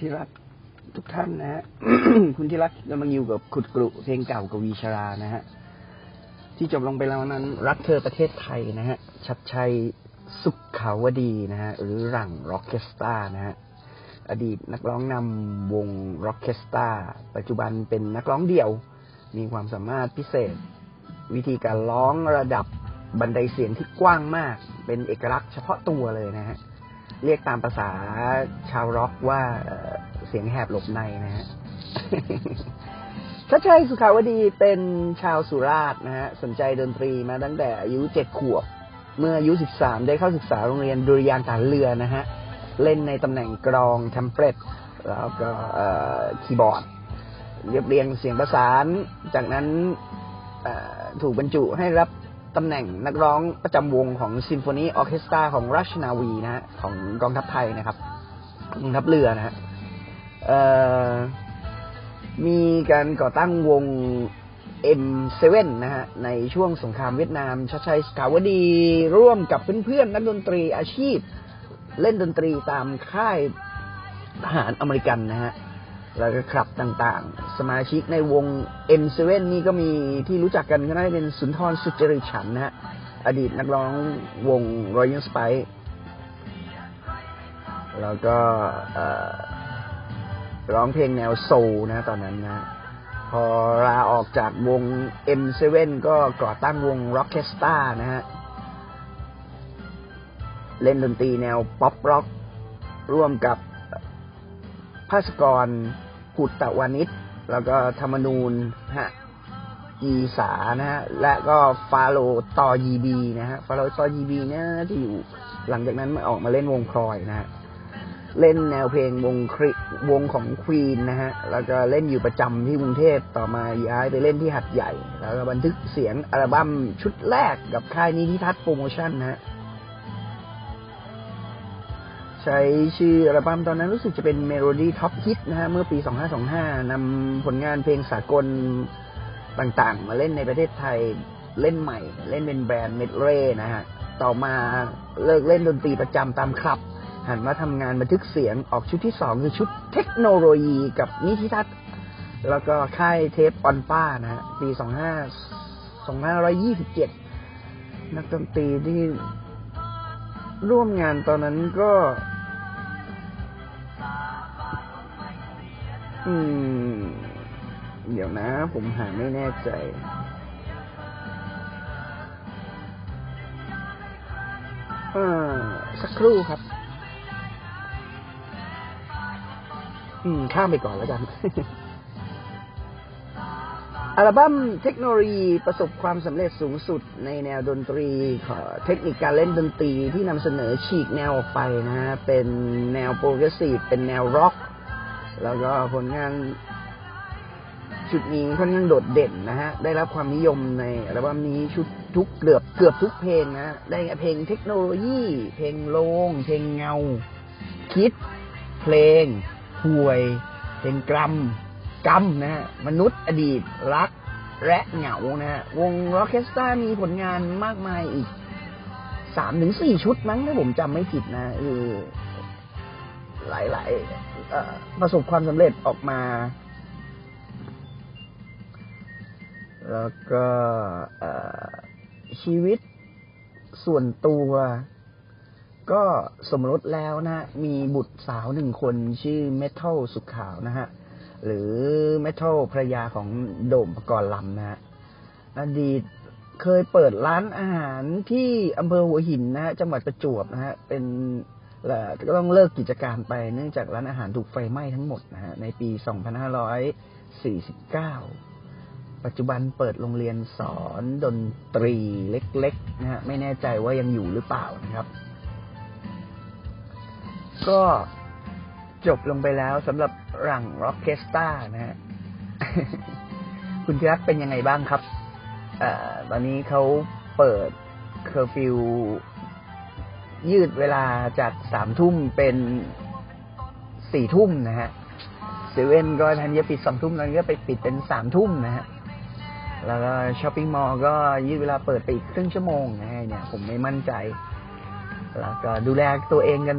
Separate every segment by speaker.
Speaker 1: ที่รักทุกท่านนะ
Speaker 2: ฮะคุณที่รักกำลังอยู่กับขุดกรุเพลงเก่า กับวีชรานะฮะ ที่จบลงไปแล้วนั้น รักเธอประเทศไทยนะฮะ ชัชชัยสุขขาวดีนะฮะ หรือหรั่งร็อกเคสตรานะฮะ อดีตนักร้องนำวงร็อกเคสตราปัจจุบันเป็นนักร้องเดี่ยว มีความสามารถพิเศษ วิธีการร้องระดับบันไดเสียงที่กว้างมาก เป็นเอกลักษณ์เฉพาะตัวเลยนะฮะ เรียกตามภาษาชาวร็อกว่าเสียงแหบหลบในนะฮะชัชชัย สุขขาวดีเป็นชาวสุราษฎร์นะฮะสนใจดนตรีมาตั้งแต่อายุเจ็ดขวบ เมื่ออายุสิบสามได้เข้าศึกษาโรงเรียนดุริยางค์ทหารเรือนะฮะเล่นในตำแหน่งกลองทรัมเป็ตแล้วก็คีย์บอร์ด เรียบเรียงเสียงประสาน จากนั้นถูกบรรจุให้รับ ตำแหน่งนักร้องประจำวงของซิมโฟนีออเคสตราของราชนาวีนะฮะของกองทัพไทยนะครับกองทัพเรือนะฮะมีการก่อตั้งวง M7 นะฮะในช่วงสงครามเวียดนามชัดชัยสขาวดีร่วมกับเพื่อนๆนักดนตรีอาชีพ เล่นดนตรีตามค่ายทหารอเมริกันนะฮะ แล้วก็คลับต่างๆ สมาชิกในวง M7 นี่ก็มีที่รู้จักกันก็น่าจะเป็นสุนทรสุจริตฉันท์นะฮะ อดีตนักร้องวง Royal Spice แล้วก็ร้องเพลงแนว soul นะตอนนั้นนะ พอลาออกจากวง M7 ก็ก่อตั้งวง Rockestra นะฮะ เล่นดนตรีแนวป๊อปร็อกร่วมกับภาสกร ผุตตะวานิชแล้วก็ธรรมนูญฮะอีสานะฮะและก็ฟาโลตอยีบีนะฮะฟาโลตอยีบีเนี่ยที่อยู่หลังจากนั้นมาออกมาเล่นวงพลอยนะฮะเล่นแนวเพลงวงคริวงของควีนนะฮะแล้วก็เล่นอยู่ประจำที่กรุงเทพต่อมาย้ายไปเล่นที่หัดใหญ่ แล้วก็บันทึกเสียงอัลบั้มชุดแรกกับค่ายนิธิทัศน์โปรโมชั่นนะฮะ ใช้ชื่ออัลบั้มตอนนั้นรู้สึกจะเป็น Melody Top Hit นะฮะเมื่อปี 2525นำผลงานเพลงสากลต่างๆ มาเล่นในประเทศไทยเล่นใหม่ เล่นเป็นแบรนด์เมดเร่นะฮะ ต่อมาเลิกเล่นดนตรีประจำตามคลับ หันมาทำงานบันทึกเสียงออกชุดที่สองคือชุดเทคโนโลยีกับนิธิทัศน์แล้วก็ค่ายเทปออนป้านะฮะ ปี 25 2527 นักดนตรีที่ร่วมงานตอนนั้นก็ อืม เดี๋ยวนะ ผมหาไม่แน่ใจเออสักครู่ครับ อืม ข้ามไปก่อนแล้วกัน อัลบั้มเทคโนโลยีประสบความสำเร็จสูงสุดในแนวดนตรีขอเทคนิคการเล่นดนตรีที่นำเสนอฉีกแนวออกไปนะฮะ เป็นแนว progressive เป็นแนวร็อก แล้วก็ผลงานชุดนี้ค่อนข้างโดดเด่นนะฮะ ได้รับความนิยมในอัลบั้มนี้ชุดทุกเกือบเกือบทุกเพลงนะ ได้เพลงเทคโนโลยี เพลงโลง เพลงเงา คิด เพลงห่วย เพลงกรัมกรัมนะฮะ มนุษย์อดีตรัก และเหงานะฮะ วงร็อกเคสตามีผลงานมากมายอีกสามถึงสี่ชุดมั้งถ้าผมจำไม่ผิดนะเออหลาย ๆ ประสบความสำเร็จออกมา แล้วก็ชีวิตส่วนตัว ก็สมรสแล้วนะ มีบุตรสาวหนึ่งคนชื่อเมทัลสุขขาวนะฮะ หรือเมทัลภรรยาของโด่มปกรณ์ลำนะฮะอดีตเคยเปิดร้านอาหารที่อำเภอหัวหินนะฮะจังหวัดประจวบนะฮะ เป็น เอ่อก็ต้องเลิกกิจการไปเนื่องจากร้านอาหารถูกไฟไหม้ทั้งหมดนะฮะในปี 2549 ปัจจุบันเปิดโรงเรียนสอนดนตรีเล็กๆนะฮะไม่แน่ใจว่ายังอยู่หรือเปล่านะครับ ก็จบลงไปแล้วสำหรับหรั่งร็อกเคสตรานะฮะคุณธีรัตน์เป็นยังไงบ้างครับ ตอนนี้เขาเปิดเคอร์ฟิว ยืดเวลาจากสามทุ่มเป็นสี่ทุ่มนะฮะเซเว่นก็ทันจะปิดสองทุ่มตอนนี้ก็ไปปิดเป็นสามทุ่มนะฮะแล้วก็ shopping mall ก็ยืดเวลาเปิดไปอีกครึ่งชั่วโมงนะฮะเนี่ย ผมไม่มั่นใจ แล้วก็ดูแลตัวเองกัน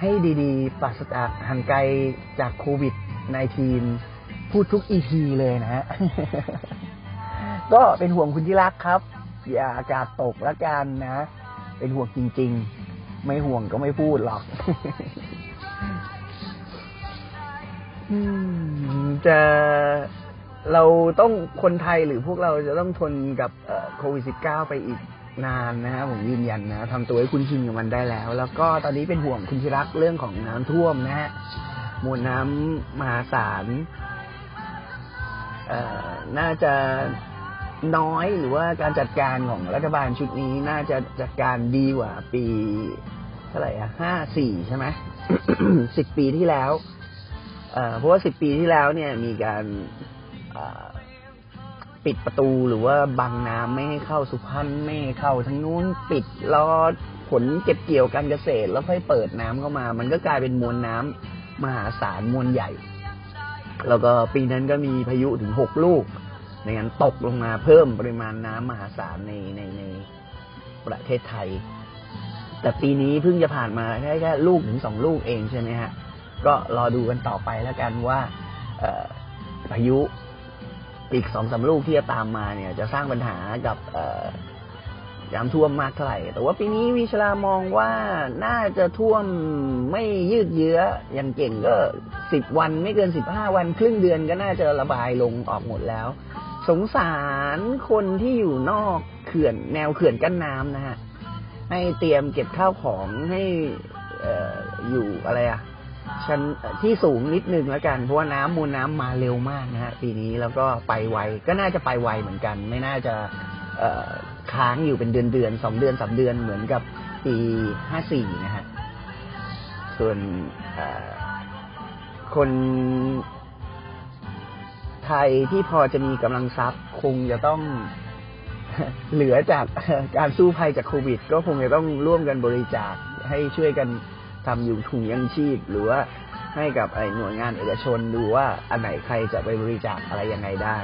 Speaker 2: ให้ดีๆปราศจากห่างไกลจากโควิด -19 พูดทุกอีพีเลยนะฮะ ก็เป็นห่วงคุณที่รักครับ อย่าอากาศตกละกันนะ เป็นห่วงจริง ๆ ไม่ห่วงก็ไม่พูดหรอกจะเราต้องคนไทยหรือพวกเราจะต้องทนกับโควิด -19 ไปอีกนานนะฮะผมยืนยันนะทำตัวให้คุณชินกับมันได้แล้ว แล้วก็ตอนนี้เป็นห่วงคุณชิรักเรื่องของน้ำท่วมนะฮะมวลน้ำมหาศาลเอ่อน่าจะ น้อยหรือว่าการจัดการของรัฐบาลชุดนี้น่าจะจัดการดีกว่าปีเท่าไหร่อะห้าสี่ใช่ไหมสิบปีที่แล้วเพราะว่าสิบปีที่แล้วเนี่ยมีการปิดประตูหรือว่าบังน้ำไม่ให้เข้าสุพรรณไม่ให้เข้าทั้งนู้นปิดรอผลเก็บเกี่ยวการเกษตร แล้วค่อยเปิดน้ำเข้ามา มันก็กลายเป็นมวลน้ำมหาศาลมวลใหญ่ แล้วก็ปีนั้นก็มีพายุถึงหกลูก ในการตกลงมาเพิ่มปริมาณน้ำมหาศาลในในในประเทศไทย แต่ปีนี้เพิ่งจะผ่านมาแค่แค่ลูกถึงสองลูกเองใช่ไหมฮะ ก็รอดูกันต่อไปแล้วกันว่าพายุอีกสองสามลูกที่จะตามมาเนี่ย จะสร้างปัญหากับน้ำท่วมมากเท่าไหร่ แต่ว่าปีนี้วิชลามองว่าน่าจะท่วมไม่ยืดเยื้อ อย่างเก่งก็สิบวันไม่เกินสิบห้าวัน ครึ่งเดือนก็น่าจะระบายลงออกหมดแล้ว สงสารคนที่อยู่นอกเขื่อนแนวเขื่อนกั้นน้ำนะฮะให้เตรียมเก็บข้าวของให้อออยู่อะไรอะชั้นที่สูงนิดนึงแล้วกันเพราะว่าน้ำมวลน้ำมาเร็วมากนะฮะปีนี้แล้วก็ไปไวก็น่าจะไปไวเหมือนกัน ไม่น่าจะค้างอยู่เป็นเดือนเดือนๆสองเดือนสามเดือนเหมือนกับปีห้าสี่นะฮะส่วนคน ไทยที่พอจะมีกำลังทรัพย์ คงจะต้องเหลือจากการสู้ภัยจากโควิด ก็คงจะต้องร่วมกันบริจาคให้ช่วยกันทำอยู่ถุงยังชีพ หรือว่าให้กับไอ้หน่วยงานเอกชนดูว่าอันไหนใครจะไปบริจาคอะไรยังไงได้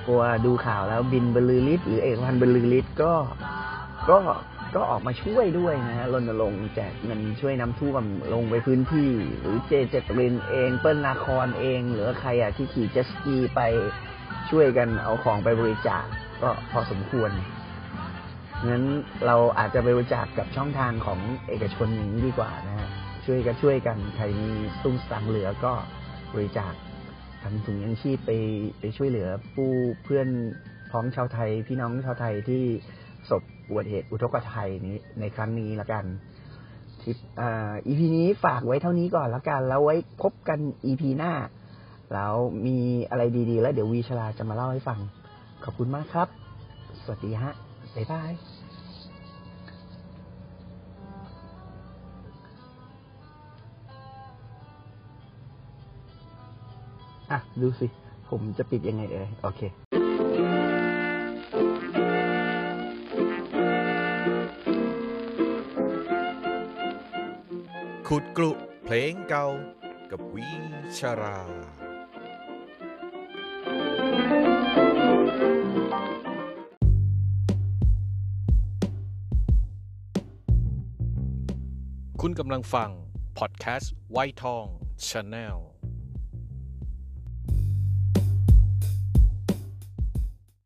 Speaker 2: เพราะว่าดูข่าวแล้วบินบรรลือฤทธิ์หรือเอกพันบรรลือฤทธิ์ก็ก็ ก็ออกมาช่วยด้วยนะฮะรณรงค์แจกเงินช่วยน้ำท่วมลงไปพื้นที่ หรือเจเจตรินเองเปิ้ลนาครเอง หรือใครอะที่ขี่เจสกีไปช่วยกันเอาของไปบริจาคก็พอสมควรงั้นเราอาจจะไปบริจาคกับช่องทางของเอกชนอย่างนี้ดีกว่านะฮะช่วยกันช่วยกันใครมีตุ้งสังเหลือก็บริจาคทำถุงยังชีพไปไปช่วยเหลือผู้เพื่อนพ้องชาวไทย พี่น้องชาวไทยที่ประสบ อุบัติเหตุอุทกภัยนี้ในครั้งนี้ละกันทิปอ่า EP นี้ฝากไว้เท่านี้ก่อนละกัน แล้วไว้พบกัน EP หน้า แล้วมีอะไรดีๆ แล้วเดี๋ยววีชลาจะมาเล่าให้ฟัง ขอบคุณมากครับ สวัสดีฮะ บ๊ายบายอะ ดูสิ ผมจะปิดยังไงเอ่ยโอเค
Speaker 3: ขุดกลุเพลงเก่ากับวีชราคุณกำลังฟัง พอดแคสต์ไวทองชาแนล